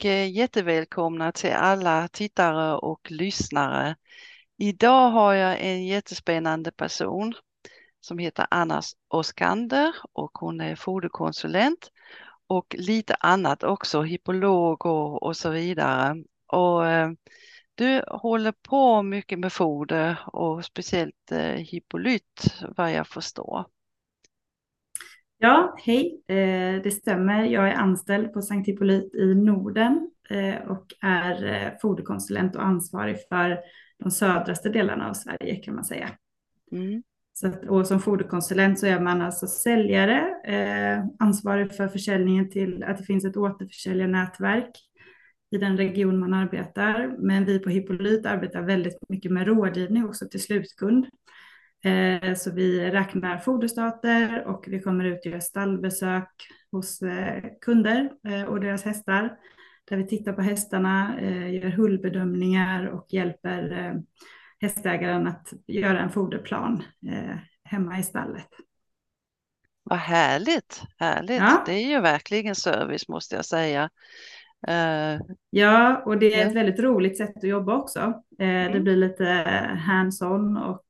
och eh, jättevälkomna till alla tittare och lyssnare. Idag har jag en jättespännande person som heter Anna Oskander och hon är foderkonsulent och lite annat också, hippolog och, och så vidare. Och eh, du håller på mycket med foder och speciellt eh, hippolyt vad jag förstår. Ja, hej, eh, det stämmer. Jag är anställd på Sankt Hippolyt i Norden eh, och är eh, foderkonsulent och ansvarig för de södraste delarna av Sverige kan man säga. Mm. Så att, och som foderkonsulent så är man alltså säljare, eh, ansvarig för försäljningen till att det finns ett återförsäljarnätverk i den region man arbetar. Men vi på Hippolyt arbetar väldigt mycket med rådgivning också till slutkund. Eh, så vi räknar foderstater och vi kommer ut och gör stallbesök hos eh, kunder eh, och deras hästar. Där vi tittar på hästarna, gör hullbedömningar och hjälper hästägaren att göra en foderplan hemma i stallet. Vad härligt, härligt. Ja. Det är ju verkligen service måste jag säga. Ja, och det är ett väldigt roligt sätt att jobba också. Mm. Det blir lite hands-on och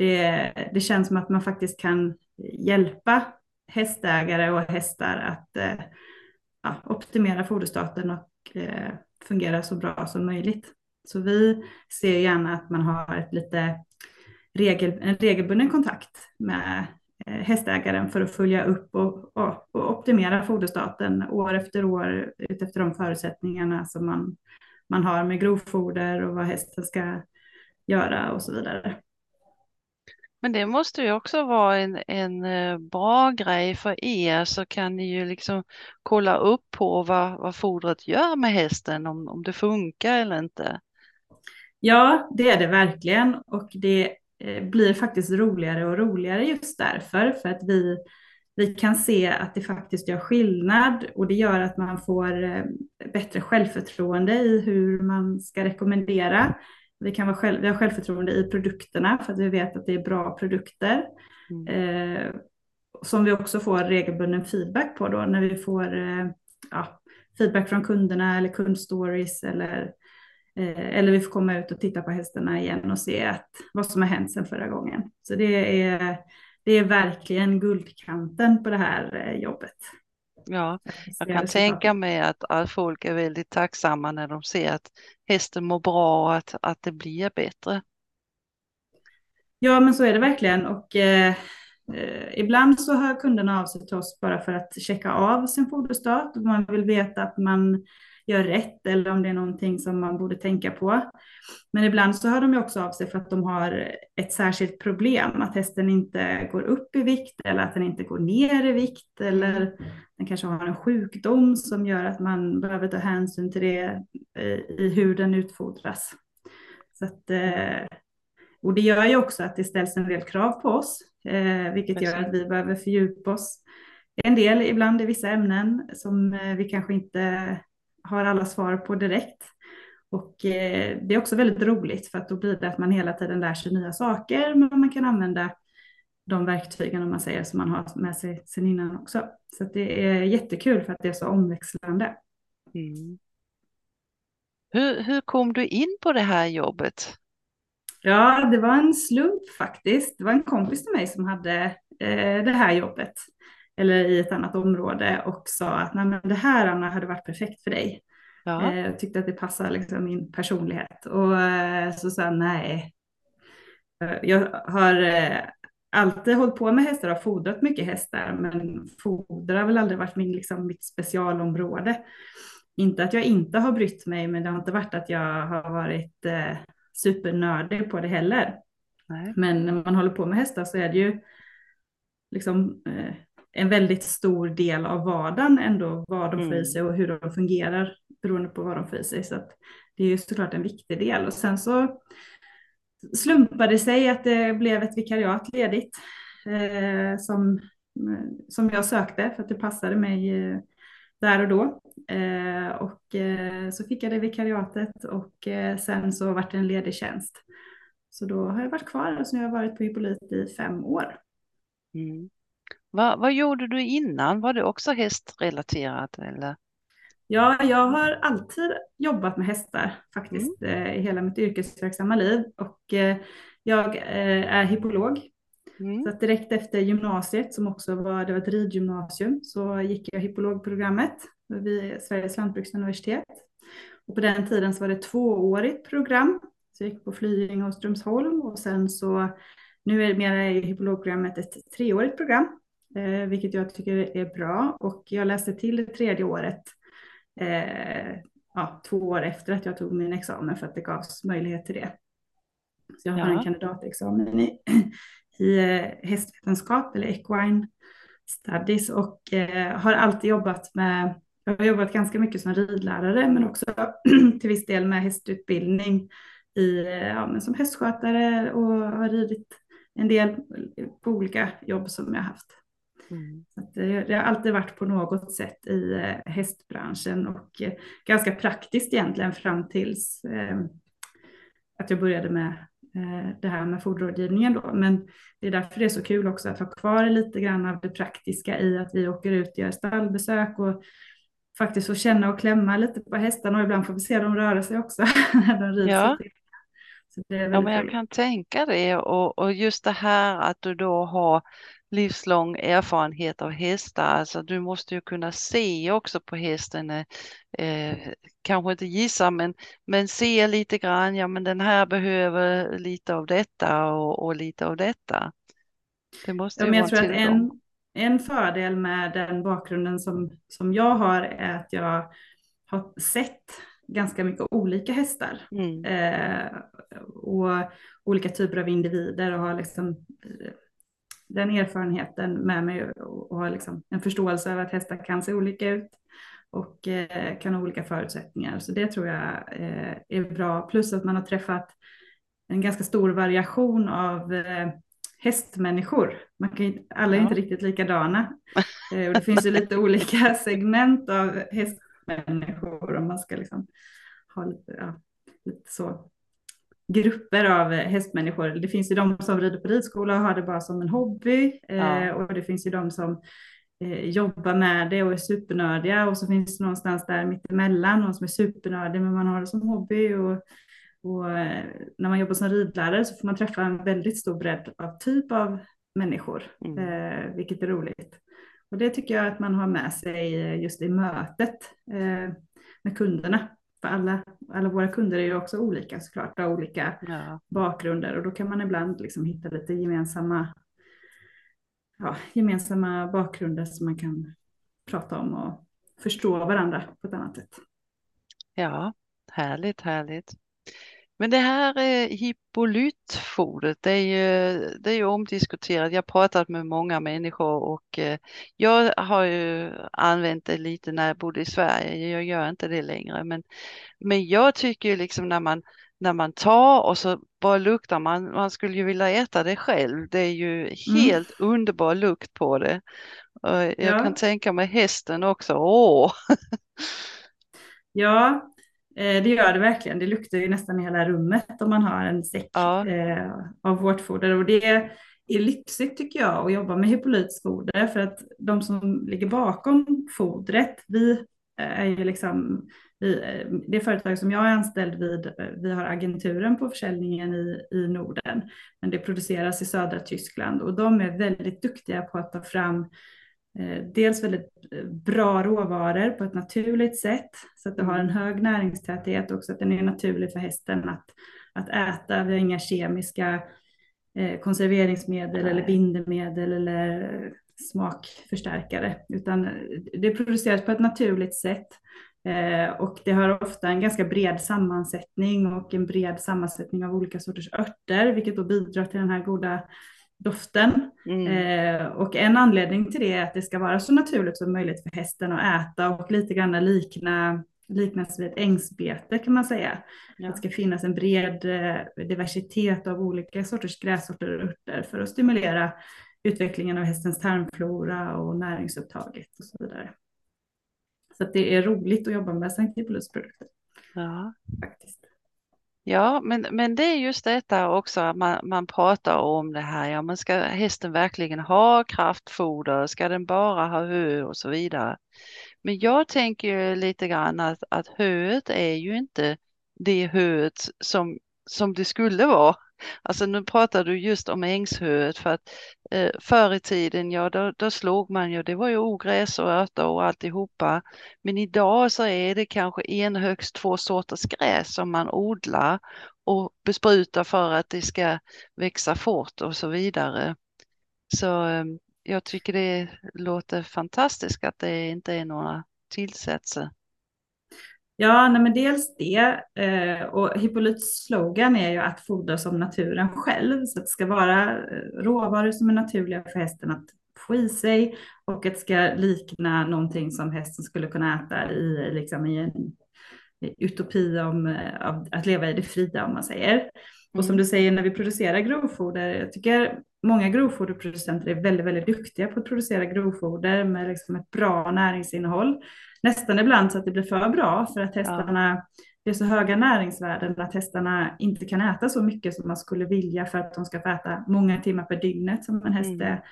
det, det känns som att man faktiskt kan hjälpa hästägare och hästar att eh, ja, optimera foderstaten och eh, fungera så bra som möjligt. Så vi ser gärna att man har ett lite regel, en regelbunden kontakt med eh, hästägaren för att följa upp och, och, och, optimera foderstaten år efter år utefter de förutsättningarna som man, man har med grovfoder och vad hästen ska göra och så vidare. Men det måste ju också vara en, en eh, bra grej för er så kan ni ju liksom kolla upp på vad, vad fodret gör med hästen, om, om det funkar eller inte. Ja, det är det verkligen och det eh, blir faktiskt roligare och roligare just därför, för att vi, vi kan se att det faktiskt gör skillnad och det gör att man får eh, bättre självförtroende i hur man ska rekommendera vi, kan vara själv, vi har självförtroende i produkterna för att vi vet att det är bra produkter. Mm. Eh, som vi också får regelbunden feedback på då när vi får eh, ja, feedback från kunderna eller kundstories eller, eh, eller vi får komma ut och titta på hästarna igen och se att, vad som har hänt sedan förra gången. Så det är, det är verkligen guldkanten på det här eh, jobbet. Ja, jag kan tänka mig att, att folk är väldigt tacksamma när de ser att hästen mår bra och att, att det blir bättre. Ja, men så är det verkligen. Och eh, eh, ibland så hör kunderna av sig till oss bara för att checka av sin foderstat. Man vill veta att man gör rätt eller om det är någonting som man borde tänka på. Men ibland så hör de ju också av sig för att de har ett särskilt problem, att hästen inte går upp i vikt eller att den inte går ner i vikt eller den kanske har en sjukdom som gör att man behöver ta hänsyn till det i hur den utfodras. Så att, eh, och det gör ju också att det ställs en del krav på oss, eh, vilket gör att vi behöver fördjupa oss en del ibland i vissa ämnen som eh, vi kanske inte har alla svar på direkt. Och eh, det är också väldigt roligt för att då blir det att man hela tiden lär sig nya saker, men man kan använda de verktygen om man säger som man har med sig sen innan också. Så det är jättekul för att det är så omväxlande. Mm. Hur, hur kom du in på det här jobbet? Ja, det var en slump faktiskt. Det var en kompis till mig som hade eh, det här jobbet eller i ett annat område och sa att Nej, men det här Anna hade varit perfekt för dig. Ja. Eh, tyckte att det passade liksom min personlighet och eh, så sa nej. Eh, jag har alltid hållit på med hästar och fodrat mycket hästar men foder har väl aldrig varit min, liksom, mitt specialområde. Inte att jag inte har brytt mig men det har inte varit att jag har varit eh, supernördig på det heller. Nej. Men när man håller på med hästar så är det ju liksom eh, en väldigt stor del av vardagen ändå, vad de får i mm. sig och hur de fungerar beroende på vad de får i sig. Så det är ju såklart en viktig del. Och sen så slumpade det sig att det blev ett vikariat ledigt eh, som, som jag sökte för att det passade mig eh, där och då. Eh, och eh, så fick jag det vikariatet och eh, sen så vart det en ledig tjänst. Så då har jag varit kvar och så nu har jag varit på Hippolyt i fem år. Mm. Va, vad gjorde du innan? Var det också hästrelaterat? Eller? Ja, jag har alltid jobbat med hästar faktiskt Mm. eh, i hela mitt yrkesverksamma liv och eh, jag eh, är hippolog. Mm. Så direkt efter gymnasiet som också var, det var ett ridgymnasium så gick jag hippologprogrammet vid Sveriges lantbruksuniversitet. Och på den tiden så var det ett tvåårigt program. Så jag gick på Flyinge och Strömsholm och sen så nu är mer är hippologprogrammet ett treårigt program, eh, vilket jag tycker är bra. Och jag läste till det tredje året eh, ja, två år efter att jag tog min examen för att det gavs möjlighet till det. Så jag har Ja. en kandidatexamen i, i eh, hästvetenskap eller equine studies och eh, har alltid jobbat med, jag har jobbat ganska mycket som ridlärare men också till viss del med hästutbildning i, eh, ja, men som hästskötare och har ridit en del på olika jobb som jag haft. Mm. Så det har alltid varit på något sätt i eh, hästbranschen och eh, ganska praktiskt egentligen fram tills eh, att jag började med det här med foderrådgivningen då. Men det är därför det är så kul också att ha kvar lite grann av det praktiska i att vi åker ut och gör stallbesök och faktiskt får känna och klämma lite på hästarna och ibland får vi se dem röra sig också när de rids. Ja. till. Så det är Ja, men jag roligt. kan tänka det och, och just det här att du då har livslång erfarenhet av hästar, alltså du måste ju kunna se också på hästen, eh, eh, kanske inte gissa men, men se lite grann, ja men den här behöver lite av detta och, och lite av detta. Det måste Ja, ju men vara jag en tror att tillgång. en, en fördel med den bakgrunden som, som jag har är att jag har sett ganska mycket olika hästar Mm. eh, och olika typer av individer och har liksom eh, den erfarenheten med mig och, har liksom en förståelse av att hästar kan se olika ut och eh, kan ha olika förutsättningar. Så det tror jag eh, är bra. Plus att man har träffat en ganska stor variation av eh, hästmänniskor. Man kan, alla är Ja. inte riktigt likadana. Och det finns ju lite olika segment av hästmänniskor om man ska liksom ha lite, ja, lite så grupper av hästmänniskor. Det finns ju de som rider på ridskola och har det bara som en hobby. Eh, Ja. och det finns ju de som eh, jobbar med det och är supernördiga. Och så finns det någonstans där mittemellan, någon som är supernördig men man har det som hobby. Och, och eh, när man jobbar som ridlärare så får man träffa en väldigt stor bredd av typ av människor, Mm. vilket är roligt. Och det tycker jag att man har med sig just i mötet med kunderna. För alla, alla våra kunder är ju också olika såklart, har olika Ja. bakgrunder och då kan man ibland liksom hitta lite gemensamma, ja, gemensamma bakgrunder som man kan prata om och förstå varandra på ett annat sätt. ja, härligt, härligt. Men det här eh, hippolytfodret, det är ju, det är ju omdiskuterat. Jag har pratat med många människor och eh, jag har ju använt det lite när jag bodde i Sverige. Jag gör inte det längre, men, men jag tycker ju liksom när man, när man tar och så bara luktar man, man skulle ju vilja äta det själv. Det är ju helt underbar lukt på det. Och jag Ja. kan tänka mig hästen också. Åh! Ja, eh, det gör det verkligen. Det luktar ju nästan i hela rummet om man har en säck Ja. eh, av vårtfoder. Och det är lyxigt tycker jag att jobba med hippolytsfoder för att de som ligger bakom fodret, vi eh, är ju liksom, vi, eh, det företag som jag är anställd vid, vi har agenturen på försäljningen i, i Norden, men det produceras i södra Tyskland och de är väldigt duktiga på att ta fram dels väldigt eh, bra råvaror på ett naturligt sätt så att det har en hög näringstäthet och så att den är naturlig för hästen att, att äta. Vi har inga kemiska eh, konserveringsmedel eller bindemedel eller eh, smakförstärkare utan eh, det produceras på ett naturligt sätt. Eh, och det har ofta en ganska bred sammansättning och en bred sammansättning av olika sorters örter vilket då bidrar till den här goda doften. Mm. Eh, och en anledning till det är att det ska vara så naturligt som möjligt för hästen att äta och lite grann likna liknas vid ett ängsbete kan man säga. Ja. Det ska finnas en bred eh, diversitet av olika sorters grässorter och örter för att stimulera utvecklingen av hästens tarmflora och näringsupptaget och så vidare. Så det är roligt att jobba med Sankt produkter Ja. faktiskt. Ja, men, men det är just detta också att man, man pratar om det här. Ja, men ska hästen verkligen ha kraftfoder? Ska den bara ha hö och så vidare? Men jag tänker lite grann att, att höet är ju inte det höet som, som det skulle vara. Alltså nu pratar du just om ängshöet för att eh, förr i tiden, ja då, då slog man ju, det var ju ogräs och örter och alltihopa. Men idag så är det kanske en högst två sorters gräs som man odlar och besprutar för att det ska växa fort och så vidare. Så eh, jag tycker det låter fantastiskt att det inte är några tillsatser. Ja, nej men dels det. Eh, och Hippolyts slogan är ju att fodra som naturen själv. Så att det ska vara eh, råvaror som är naturliga för hästen att få i sig och att det ska likna någonting som hästen skulle kunna äta i, liksom i en utopi om eh, att leva i det fria om man säger. Och som mm. du säger när vi producerar grovfoder, jag tycker många grovfoderproducenter är väldigt, väldigt duktiga på att producera grovfoder med liksom ett bra näringsinnehåll nästan ibland så att det blir för bra för att hästarna, det är så höga näringsvärden att hästarna inte kan äta så mycket som man skulle vilja för att de ska få äta många timmar per dygnet som en häst mm. är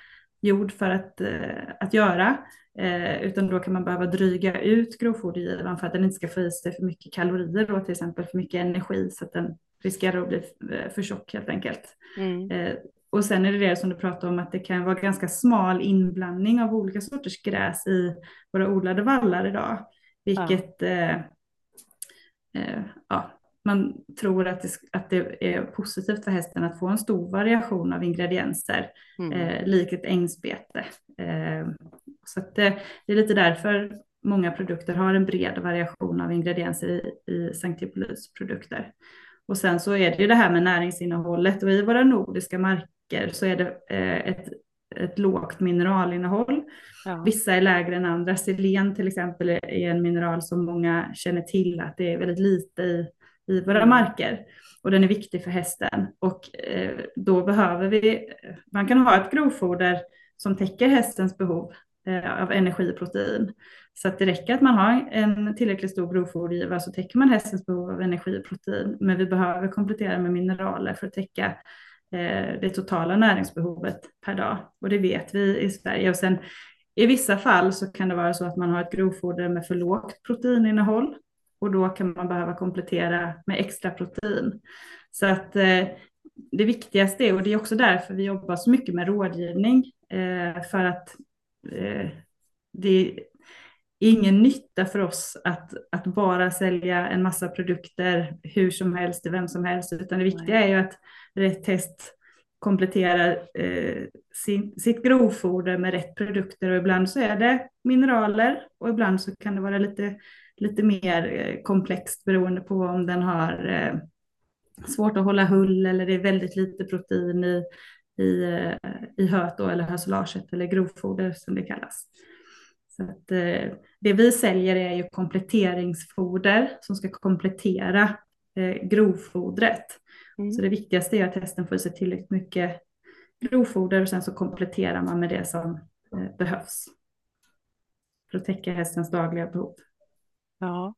gjord för att, eh, att göra. Eh, utan då kan man behöva dryga ut grovfodergivaren för att den inte ska få i sig för mycket kalorier då till exempel, för mycket energi så att den riskerar att bli eh, för tjock helt enkelt. Mm. Eh, och sen är det det som du pratar om att det kan vara ganska smal inblandning av olika sorters gräs i våra odlade vallar idag. Vilket ja. Eh, eh, ja, man tror att det, att det är positivt för hästen att få en stor variation av ingredienser, mm. eh, likt ett ängsbete. Eh, så det, det, är lite därför många produkter har en bred variation av ingredienser i, i Sankt produkter. Och sen så är det ju det här med näringsinnehållet och i våra nordiska mark veckor så är det eh, ett, ett lågt mineralinnehåll. Ja. Vissa är lägre än andra. Selen till exempel är en mineral som många känner till att det är väldigt lite i, i våra marker. Och den är viktig för hästen. Och eh, då behöver vi, man kan ha ett grovfoder som täcker hästens behov eh, av energi och protein. Så att det räcker att man har en tillräckligt stor grovfodergivare så täcker man hästens behov av energi och protein. Men vi behöver komplettera med mineraler för att täcka Eh, det totala näringsbehovet per dag. Och det vet vi i Sverige. Och sen i vissa fall så kan det vara så att man har ett grovfoder med för lågt proteininnehåll och då kan man behöva komplettera med extra protein. Så att eh, det viktigaste är, och det är också därför vi jobbar så mycket med rådgivning, eh, för att eh, det ingen nytta för oss att, att bara sälja en massa produkter hur som helst till vem som helst, utan det viktiga är ju att rätt häst kompletterar eh, sin, sitt grovfoder med rätt produkter och ibland så är det mineraler och ibland så kan det vara lite, lite mer eh, komplext beroende på om den har eh, svårt att hålla hull eller det är väldigt lite protein i, i, eh, i höet då, eller hösolaget eller grovfoder som det kallas. Så att, eh, det vi säljer är ju kompletteringsfoder som ska komplettera eh, grovfodret. Mm. Så det viktigaste är att hästen får i sig tillräckligt mycket grovfoder och sen så kompletterar man med det som eh, behövs. För att täcka hästens dagliga behov. Ja.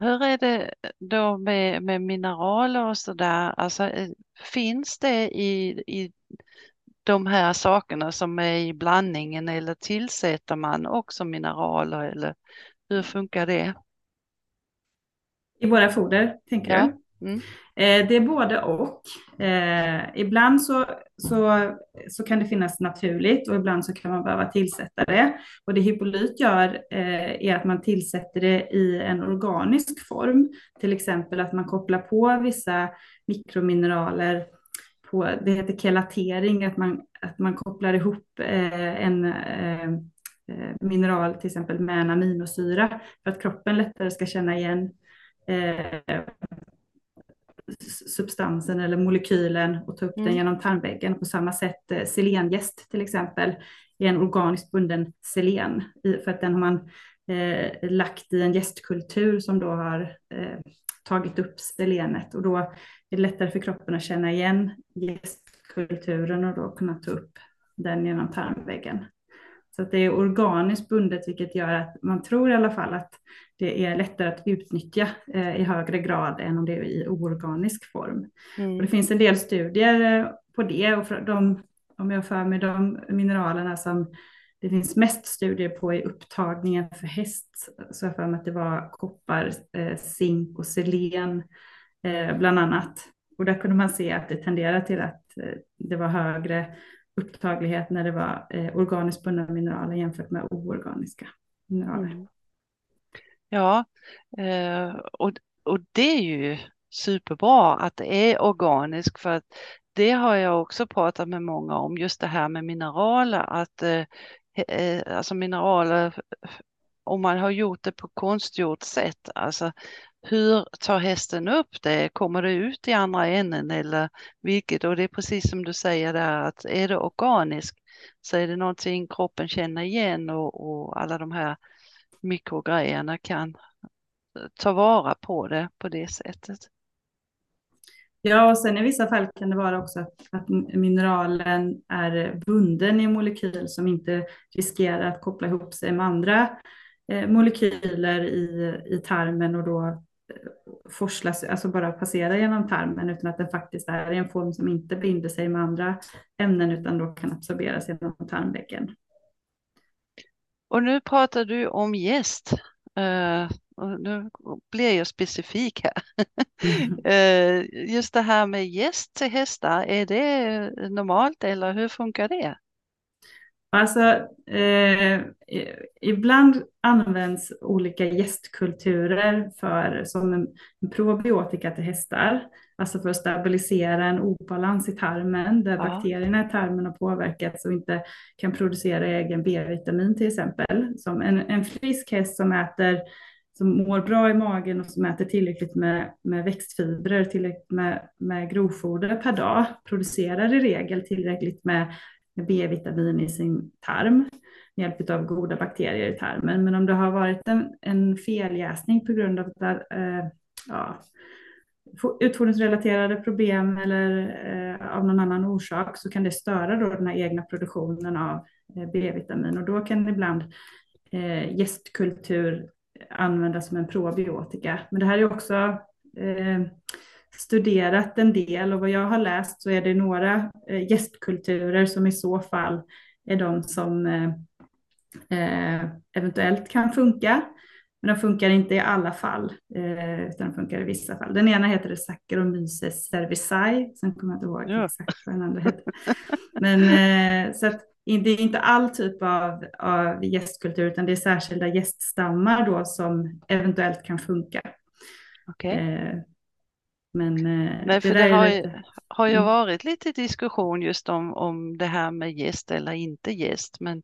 Hur är det då med, med mineraler och sådär? Alltså, eh, finns det i, i de här sakerna som är i blandningen eller tillsätter man också mineraler eller hur funkar det? I våra foder tänker ja. du? Mm. Eh, det är både och. Eh, ibland så, så, så kan det finnas naturligt och ibland så kan man behöva tillsätta det. Och det Hippolyt gör eh, är att man tillsätter det i en organisk form. Till exempel att man kopplar på vissa mikromineraler på, det heter kelatering, att man, att man kopplar ihop eh, en eh, eh, mineral till exempel med en aminosyra för att kroppen lättare ska känna igen substansen eller molekylen och ta upp mm. den genom tarmväggen. På samma sätt eh, selengäst till exempel är en organiskt bunden selen för att den har man eh, lagt i en gästkultur som då har eh, tagit upp selenet och då är det lättare för kroppen att känna igen gästkulturen och då kunna ta upp den genom tarmväggen. Så att det är organiskt bundet vilket gör att man tror i alla fall att det är lättare att utnyttja eh, i högre grad än om det är i oorganisk form. Mm. Och det finns en del studier eh, på det och de, om jag för mig de mineralerna som det finns mest studier på i upptagningen för häst. Så jag för mig att det var koppar, eh, zink och selen Eh, bland annat. Och där kunde man se att det tenderar till att eh, det var högre upptaglighet när det var eh, organiskt bundna mineraler jämfört med oorganiska mineraler. Mm. Ja, och, och det är ju superbra att det är organiskt för att det har jag också pratat med många om, just det här med mineraler, att alltså mineraler, om man har gjort det på konstgjort sätt, alltså hur tar hästen upp det? Kommer det ut i andra änden eller vilket? Och det är precis som du säger där att är det organiskt så är det någonting kroppen känner igen och, och alla de här mikrogrejerna kan eh, ta vara på det på det sättet. Ja, och sen i vissa fall kan det vara också att, att mineralen är bunden i en molekyl som inte riskerar att koppla ihop sig med andra eh, molekyler i, i tarmen och då forslas, alltså bara passera genom tarmen utan att den faktiskt är i en form som inte binder sig med andra ämnen utan då kan absorberas genom tarmväggen. Och nu pratar du om gäst. Uh, nu blir jag specifik här. Uh, just det här med gäst till hästar, är det normalt eller hur funkar det? Alltså, eh, ibland används olika gästkulturer för, som en, en probiotika till hästar. Alltså för att stabilisera en obalans i tarmen där ja. bakterierna i tarmen har påverkats och inte kan producera egen B-vitamin till exempel. Som en, en frisk häst som äter som mår bra i magen och som äter tillräckligt med, med växtfibrer, tillräckligt med, med grovfoder per dag, producerar i regel tillräckligt med B-vitamin i sin tarm med hjälp av goda bakterier i tarmen. Men om det har varit en, en feljäsning på grund av äh, ja, utfodringsrelaterade problem eller eh, av någon annan orsak så kan det störa då den här egna produktionen av eh, B-vitamin och då kan ibland eh, gästkultur användas som en probiotika. Men det här är också eh, studerat en del och vad jag har läst så är det några eh, gästkulturer som i så fall är de som eh, eh, eventuellt kan funka. Men de funkar inte i alla fall, utan de funkar i vissa fall. Den ena heter Saccharomyces cerevisiae, sen kommer jag inte ihåg ja. exakt vad den andra heter. Men så att det är inte all typ av, av gästkultur, utan det är särskilda gäststammar då som eventuellt kan funka. Okay. Men eh, Nej, för det, det har, lite... har ju mm. varit lite diskussion just om, om det här med gäst eller inte gäst. Men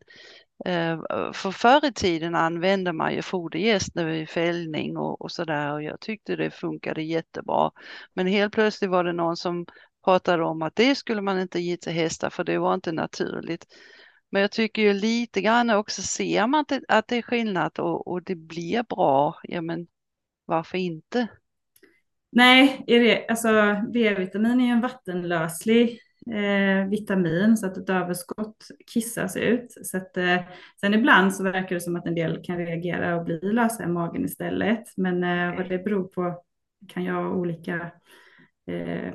eh, för förr i tiden använde man ju fodergäst vid fällning och, och sådär och jag tyckte det funkade jättebra. Men helt plötsligt var det någon som pratade om att det skulle man inte ge till hästar för det var inte naturligt. Men jag tycker ju lite grann också ser man att det är skillnad och, och det blir bra, ja men varför inte? Nej, är det, alltså B-vitamin är en vattenlöslig eh, vitamin så att ett överskott kissas ut. Så att, eh, sen ibland så verkar det som att en del kan reagera och bli lösa i magen istället. Men eh, vad det beror på kan ju ha olika eh,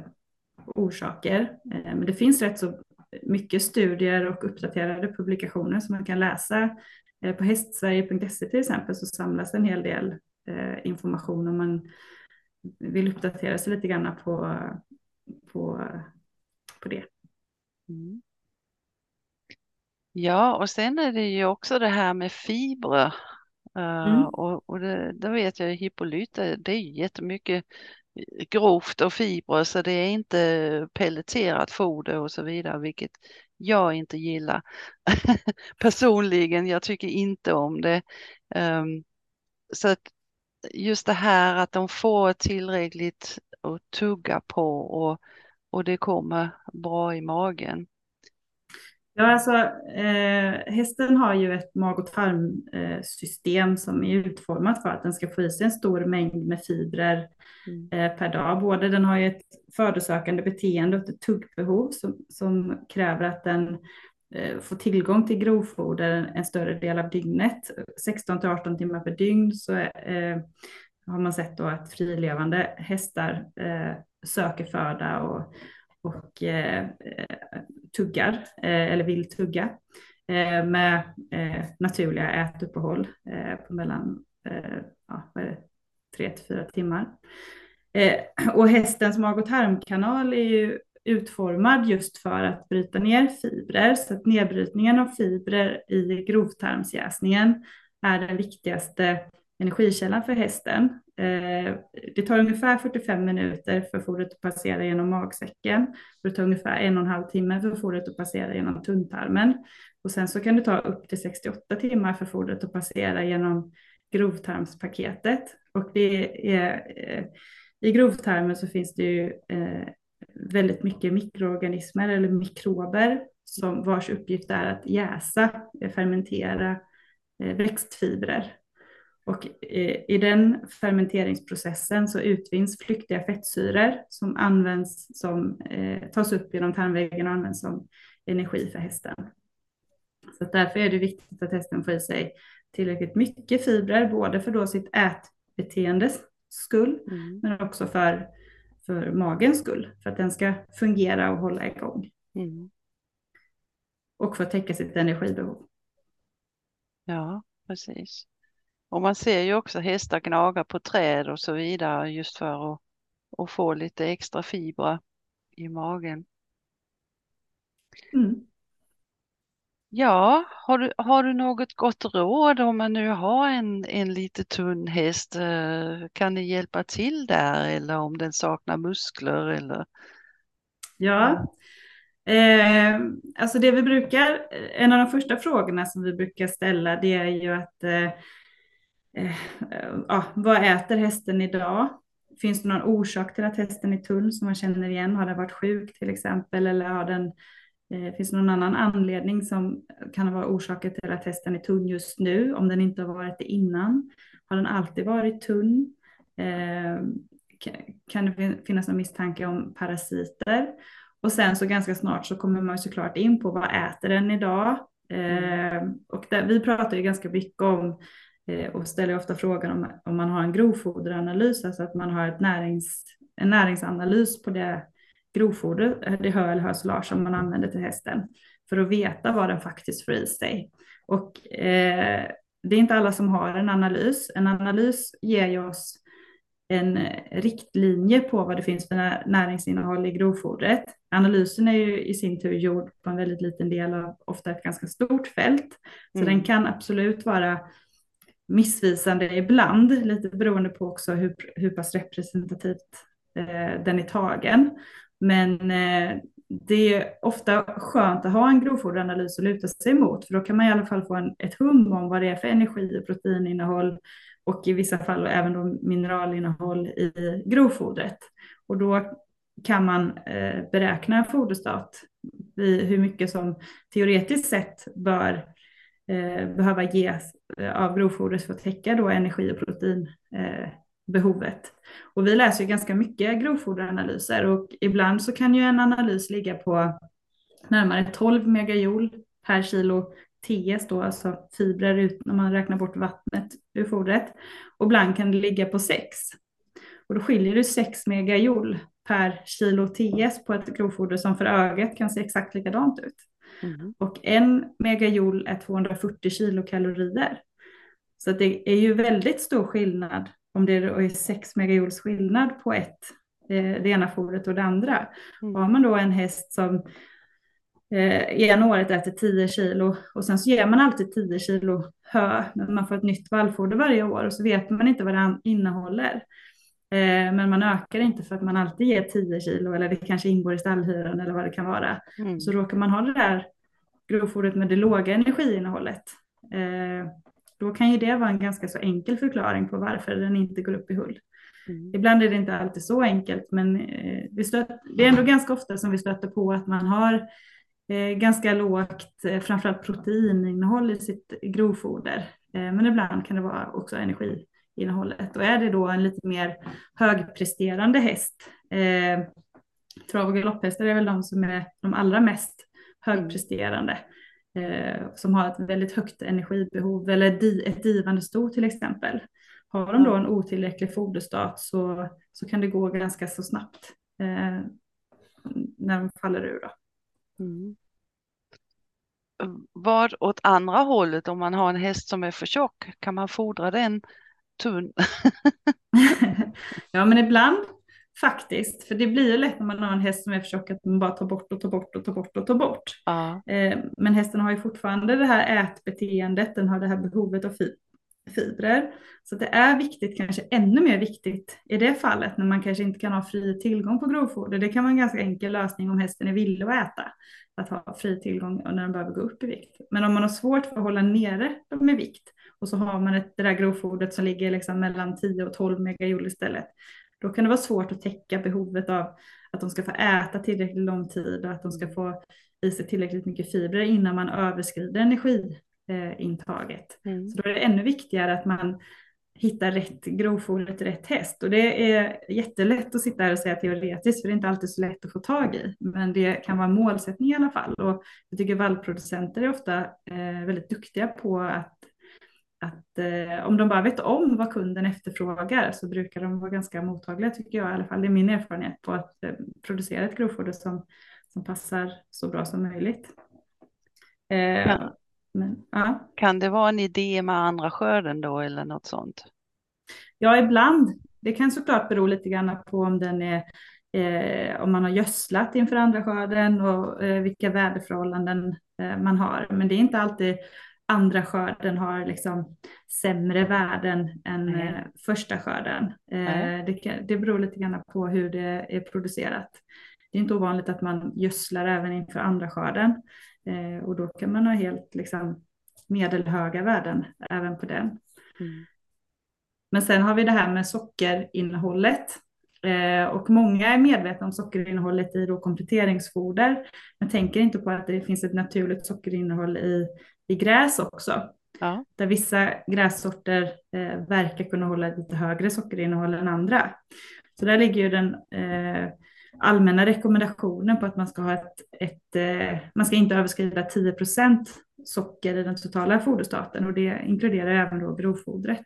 orsaker. Eh, men det finns rätt så mycket studier och uppdaterade publikationer som man kan läsa. Eh, på hästsverige.se till exempel så samlas en hel del information om man vill uppdatera sig lite grann på, på, på det. Mm. Ja, och sen är det ju också det här med fibrer. Uh, mm. Och, och det, det, vet jag, hippolyter, det är jättemycket grovt och fibrer så det är inte pelleterat foder och så vidare, vilket jag inte gillar personligen. Jag tycker inte om det. Um, så att just det här att de får tillräckligt att tugga på och, och det kommer bra i magen. Ja, alltså eh, hästen har ju ett mag och tarmsystem eh, som är utformat för att den ska få i sig en stor mängd med fibrer mm. eh, per dag. Både den har ju ett födosökande beteende och ett tuggbehov som, som kräver att den Eh, få tillgång till grovfoder en större del av dygnet. 16 till 18 timmar per dygn så eh, har man sett då att frilevande hästar eh, söker föda och, och eh, tuggar eh, eller vill tugga. eh, med eh, naturliga ätuppehåll eh, på mellan eh, ja, vad är det, tre till fyra timmar. Och hästens mag och tarmkanal är ju utformad just för att bryta ner fibrer, så att nedbrytningen av fibrer i grovtarmsjäsningen är den viktigaste energikällan för hästen. Eh, det tar ungefär 45 minuter för fodret att passera genom magsäcken. Det tar ungefär en och en halv timme för fodret att passera genom tunntarmen. Och sen så kan det ta upp till 68 timmar för fodret att passera genom grovtarmspaketet. Och det är, eh, i grovtarmen så finns det ju eh, väldigt mycket mikroorganismer eller mikrober som vars uppgift är att jäsa, fermentera växtfibrer. Och i den fermenteringsprocessen så utvinns flyktiga fettsyror som används som, eh, tas upp genom tarmväggen och används som energi för hästen. Så därför är det viktigt att hästen får i sig tillräckligt mycket fibrer, både för då sitt ätbeteendes skull, mm. men också för, för magens skull, för att den ska fungera och hålla igång. Mm. Och för att täcka sitt energibehov. Ja, precis. Och man ser ju också hästar gnaga på träd och så vidare just för att, att få lite extra fibrer i magen. Mm. Ja, har du, har du något gott råd om man nu har en, en lite tunn häst? Eh, kan ni hjälpa till där eller om den saknar muskler eller? Ja, eh, alltså det vi brukar, en av de första frågorna som vi brukar ställa det är ju att eh, eh, vad äter hästen idag? Finns det någon orsak till att hästen är tunn som man känner igen? Har den varit sjuk till exempel eller har den, eh, finns det någon annan anledning som kan vara orsaken till att hästen är tunn just nu om den inte har varit det innan? Har den alltid varit tunn? Eh, kan det finnas någon misstanke om parasiter? Och sen så ganska snart så kommer man såklart in på vad äter den idag? Mm. Eh, och där, vi pratar ju ganska mycket om Eh, och ställer ofta frågan om, om man har en grovfoderanalys, alltså att man har ett närings, en näringsanalys på det grovfoder, eh, det hö eller hösolage som man använder till hästen, för att veta vad den faktiskt får i sig. Och eh, det är inte alla som har en analys. En analys ger ju oss en riktlinje på vad det finns för näringsinnehåll i grovfodret. Analysen är ju i sin tur gjord på en väldigt liten del av ofta ett ganska stort fält. Så mm. den kan absolut vara missvisande ibland, lite beroende på också hur, hur pass representativt eh, den är tagen. Men eh, det är ofta skönt att ha en grovfoderanalys att luta sig mot, för då kan man i alla fall få en, ett hum om vad det är för energi och proteininnehåll och i vissa fall även då mineralinnehåll i grovfodret. Och då kan man eh, beräkna foderstat, hur mycket som teoretiskt sett bör eh, behöva ges eh, av grovfodret för att täcka då energi och protein eh, Eh, och vi läser ju ganska mycket grovfoderanalyser och ibland så kan ju en analys ligga på närmare 12 megajoule per kilo TS då, alltså fibrer ut när man räknar bort vattnet ur fodret. Och ibland kan det ligga på 6. Och då skiljer det 6 megajoule per kilo TS på ett grovfoder som för ögat kan se exakt likadant ut. Mm. Och en megajoule är 240 kilokalorier. Så det är ju väldigt stor skillnad om det är 6 megajoules skillnad på ett, eh, det ena fodret och det andra. Mm. Har man då en häst som eh, ena året äter 10 kilo och sen så ger man alltid 10 kilo hö när man får ett nytt vallfoder varje år och så vet man inte vad det innehåller. Eh, men man ökar inte för att man alltid ger 10 kilo eller det kanske ingår i stallhyran eller vad det kan vara. Mm. Så råkar man ha det där grovfodret med det låga energiinnehållet. Eh, då kan ju det vara en ganska så enkel förklaring på varför den inte går upp i hull. Mm. Ibland är det inte alltid så enkelt, men eh, vi stöter, det är ändå ganska ofta som vi stöter på att man har ganska lågt, framförallt proteininnehåll i sitt grovfoder. Men ibland kan det vara också energi innehållet. Och är det då en lite mer högpresterande häst, eh, trav och galopphästar är väl de som är de allra mest högpresterande, eh, som har ett väldigt högt energibehov eller di, ett divande sto till exempel. Har de då en otillräcklig foderstat så, så kan det gå ganska så snabbt eh, när de faller ur. Då. Mm. vad åt andra hållet om man har en häst som är för tjock? Kan man fodra den tunn? ja, men ibland faktiskt. För det blir ju lätt när man har en häst som är för tjock att man bara tar bort och tar bort och tar bort och tar bort. Ja. Eh, men hästen har ju fortfarande det här ätbeteendet, den har det här behovet av fibrer. Så det är viktigt, kanske ännu mer viktigt i det fallet när man kanske inte kan ha fri tillgång på grovfoder. Det kan vara en ganska enkel lösning om hästen är villig att äta, att ha fri tillgång när den behöver gå upp i vikt. Men om man har svårt för att hålla nere dem i vikt och så har man ett, det där grovfodret som ligger liksom mellan 10 och 12 megajoule istället, då kan det vara svårt att täcka behovet av att de ska få äta tillräckligt lång tid och att de ska få i sig tillräckligt mycket fibrer innan man överskrider energiintaget. Mm. Så då är det ännu viktigare att man hittar rätt grovfoder till rätt häst. Och det är jättelätt att sitta här och säga teoretiskt, för det är inte alltid så lätt att få tag i. Men det kan vara en målsättning i alla fall. Och jag tycker vallproducenter är ofta eh, väldigt duktiga på att att eh, om de bara vet om vad kunden efterfrågar så brukar de vara ganska mottagliga tycker jag i alla fall. Det är min erfarenhet på att eh, producera ett grovfoder som, som passar så bra som möjligt. Eh, ja. Men, ja. Kan det vara en idé med andra skörden då eller något sånt? Ja, ibland. Det kan såklart bero lite grann på om den är eh, om man har gödslat inför andra skörden och eh, vilka väderförhållanden eh, man har. Men det är inte alltid andra skörden har liksom sämre värden än mm. första skörden. Mm. Det, det beror lite grann på hur det är producerat. Det är inte ovanligt att man gödslar även inför andra skörden eh, och då kan man ha helt liksom, medelhöga värden även på den. Mm. Men sen har vi det här med sockerinnehållet. Eh, och många är medvetna om sockerinnehållet i då kompletteringsfoder, men tänker inte på att det finns ett naturligt sockerinnehåll i i gräs också. Ja. Där vissa grässorter eh, verkar kunna hålla lite högre sockerinnehåll än andra. Så där ligger ju den eh, allmänna rekommendationen på att man ska ha ett, ett eh, man ska inte överskrida 10% socker i den totala foderstaten och det inkluderar även då grovfodret.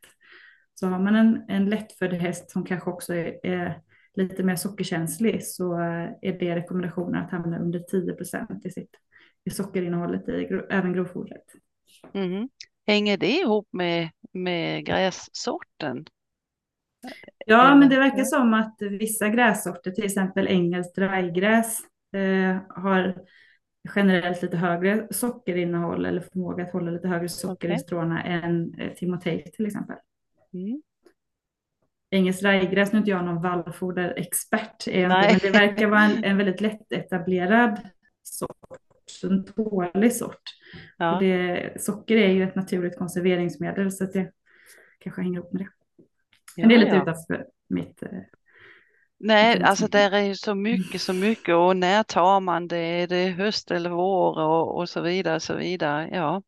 Så har man en, en lättfödd häst som kanske också är, är lite mer sockerkänslig så eh, är det rekommendationen att hamna under 10% i sitt sockerinnehållet i även grovfodret. Mm. Hänger det ihop med, med grässorten? Ja, men det verkar som att vissa grässorter, till exempel engelskt drajgräs, eh, har generellt lite högre sockerinnehåll eller förmåga att hålla lite högre socker okay. i stråna än eh, timotej till exempel. Mm. Engelskt rajgräs, nu är inte jag någon vallfoderexpert, men det verkar vara en, en väldigt lättetablerad sort en tålig sort. Ja. Det, socker är ju ett naturligt konserveringsmedel så det kanske hänger ihop med det. Men det är lite ja. utanför mitt... Eh, Nej, alltså där är ju så mycket, så mycket och när tar man det? Är det höst eller vår och, och så vidare, så vidare. Ja,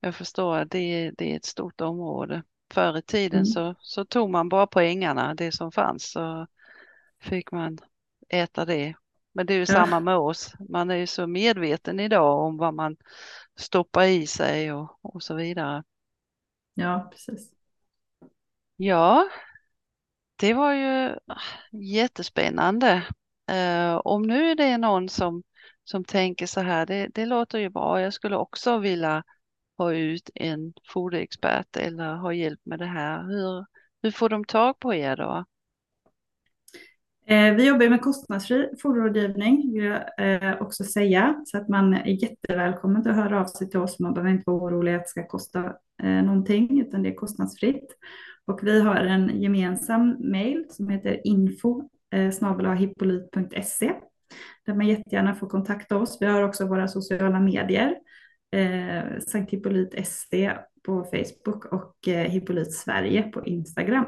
jag förstår att det, det är ett stort område. Förr i tiden mm. så, så tog man bara på ängarna, det som fanns, så fick man äta det men det är ju samma med oss. Man är ju så medveten idag om vad man stoppar i sig och, och så vidare. Ja, precis. Ja, det var ju jättespännande. Uh, om nu det är någon som, som tänker så här, det, det låter ju bra, jag skulle också vilja ha ut en foderexpert eller ha hjälp med det här. Hur, hur får de tag på er då? Eh, vi jobbar med kostnadsfri foderrådgivning vill jag eh, också säga. Så att man är jättevälkommen att höra av sig till oss. Man behöver inte vara orolig att det ska kosta eh, någonting utan det är kostnadsfritt. Och vi har en gemensam mail som heter info hippolyt.se där man jättegärna får kontakta oss. Vi har också våra sociala medier. Sankt Hippolyt SD på Facebook och Hippolyt Sverige på Instagram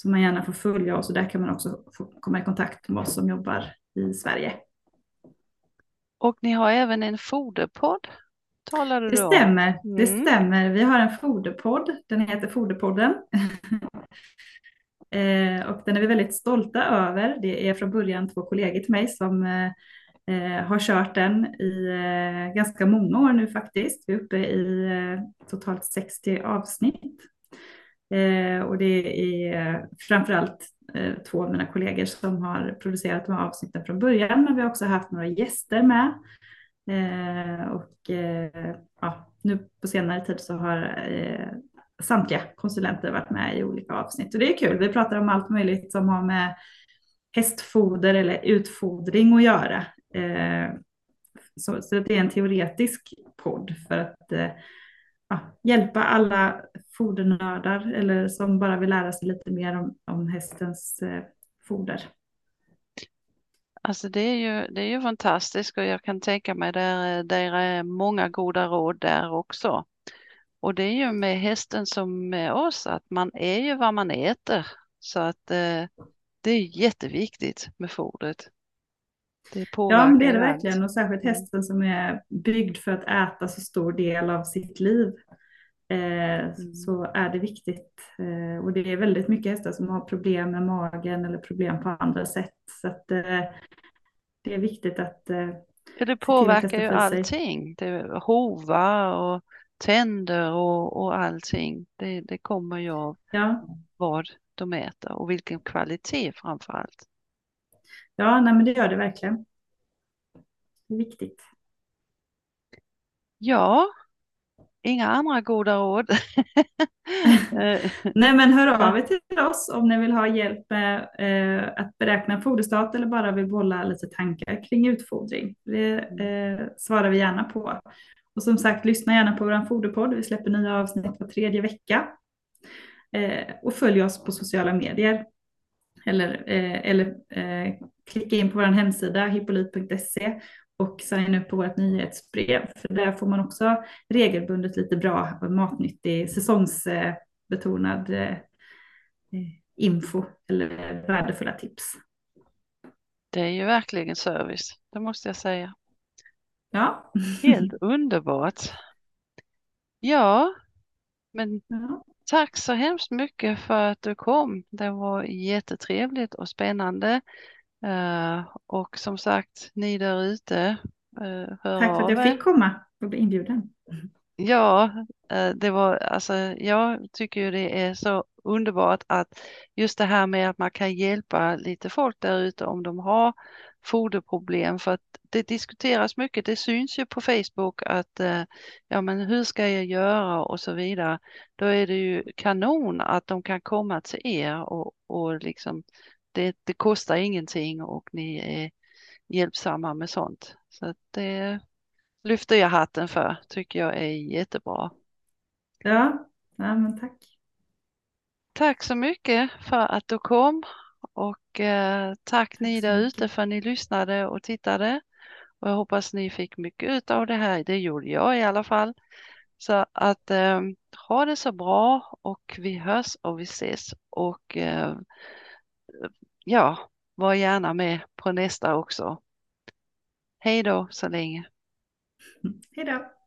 som man gärna får följa oss och där kan man också få komma i kontakt med oss som jobbar i Sverige. Och ni har även en foderpodd. Talar du det stämmer, mm. det stämmer. Vi har en foderpodd. Den heter Foderpodden. eh, och den är vi väldigt stolta över. Det är från början två kollegor till mig som eh, har kört den i eh, ganska många år nu faktiskt. Vi är uppe i eh, totalt 60 avsnitt Eh, Eh, och det är eh, framförallt eh, två av mina kollegor som har producerat de här avsnitten från början, men vi har också haft några gäster med och ja, nu på senare tid så har samtliga konsulenter varit med i olika avsnitt. Och det är kul, vi pratar om allt möjligt som har med hästfoder eller utfodring att göra. Så, det är en teoretisk podd för att ja, hjälpa alla fodernördar eller som bara vill lära sig lite mer om, om hästens eh, foder. Alltså det är ju, det är ju fantastiskt och jag kan tänka mig där eh, det är många goda råd där också. Och det är ju med hästen som med oss att man är ju vad man äter. Så att eh, det är jätteviktigt med fodret. Det ja, men det är det verkligen och särskilt mm. hästen som är byggd för att äta så stor del av sitt liv. Eh, mm. Så är det viktigt. Eh, och det är väldigt mycket hästar som har problem med magen eller problem på andra sätt. Så att, eh, det är viktigt att... Ja, det påverkar ju allting. Det, hova och tänder och, och allting. Det, det kommer ju av ja. vad de äter och vilken kvalitet framför allt. Ja, nej, men det gör det verkligen. Det är viktigt. Ja, inga andra goda råd. Nej men hör av er till oss om ni vill ha hjälp med eh, att beräkna foderstat eller bara vill bolla lite tankar kring utfodring. Det eh, svarar vi gärna på. Och som sagt, lyssna gärna på vår foderpodd. Vi släpper nya avsnitt var tredje vecka. Eh, och följ oss på sociala medier. Eller, eh, eller eh, klicka in på vår hemsida hippolyt.se och signa upp på vårt nyhetsbrev. För där får man också regelbundet lite bra matnyttig säsongsbetonad eh, info eller värdefulla tips. Det är ju verkligen service, det måste jag säga. Ja. Helt underbart. Ja, men ja. Tack så hemskt mycket för att du kom. Det var jättetrevligt och spännande. Uh, och som sagt, ni där ute, uh, hör Tack för att jag fick komma och bli inbjuden. Ja, uh, det var alltså, jag tycker ju det är så underbart att just det här med att man kan hjälpa lite folk där ute om de har foderproblem för att det diskuteras mycket. Det syns ju på Facebook att ja, men hur ska jag göra och så vidare. Då är det ju kanon att de kan komma till er och, och liksom det, det kostar ingenting och ni är hjälpsamma med sånt. Så det lyfter jag hatten för, tycker jag är jättebra. Ja, ja men tack. Tack så mycket för att du kom och eh, tack, ni där ute för att ni lyssnade och tittade. Och jag hoppas ni fick mycket av det här. Det gjorde jag i alla fall. Så att eh, ha det så bra och vi hörs och vi ses och eh, ja, var gärna med på nästa också. Hej då så länge. Hej då.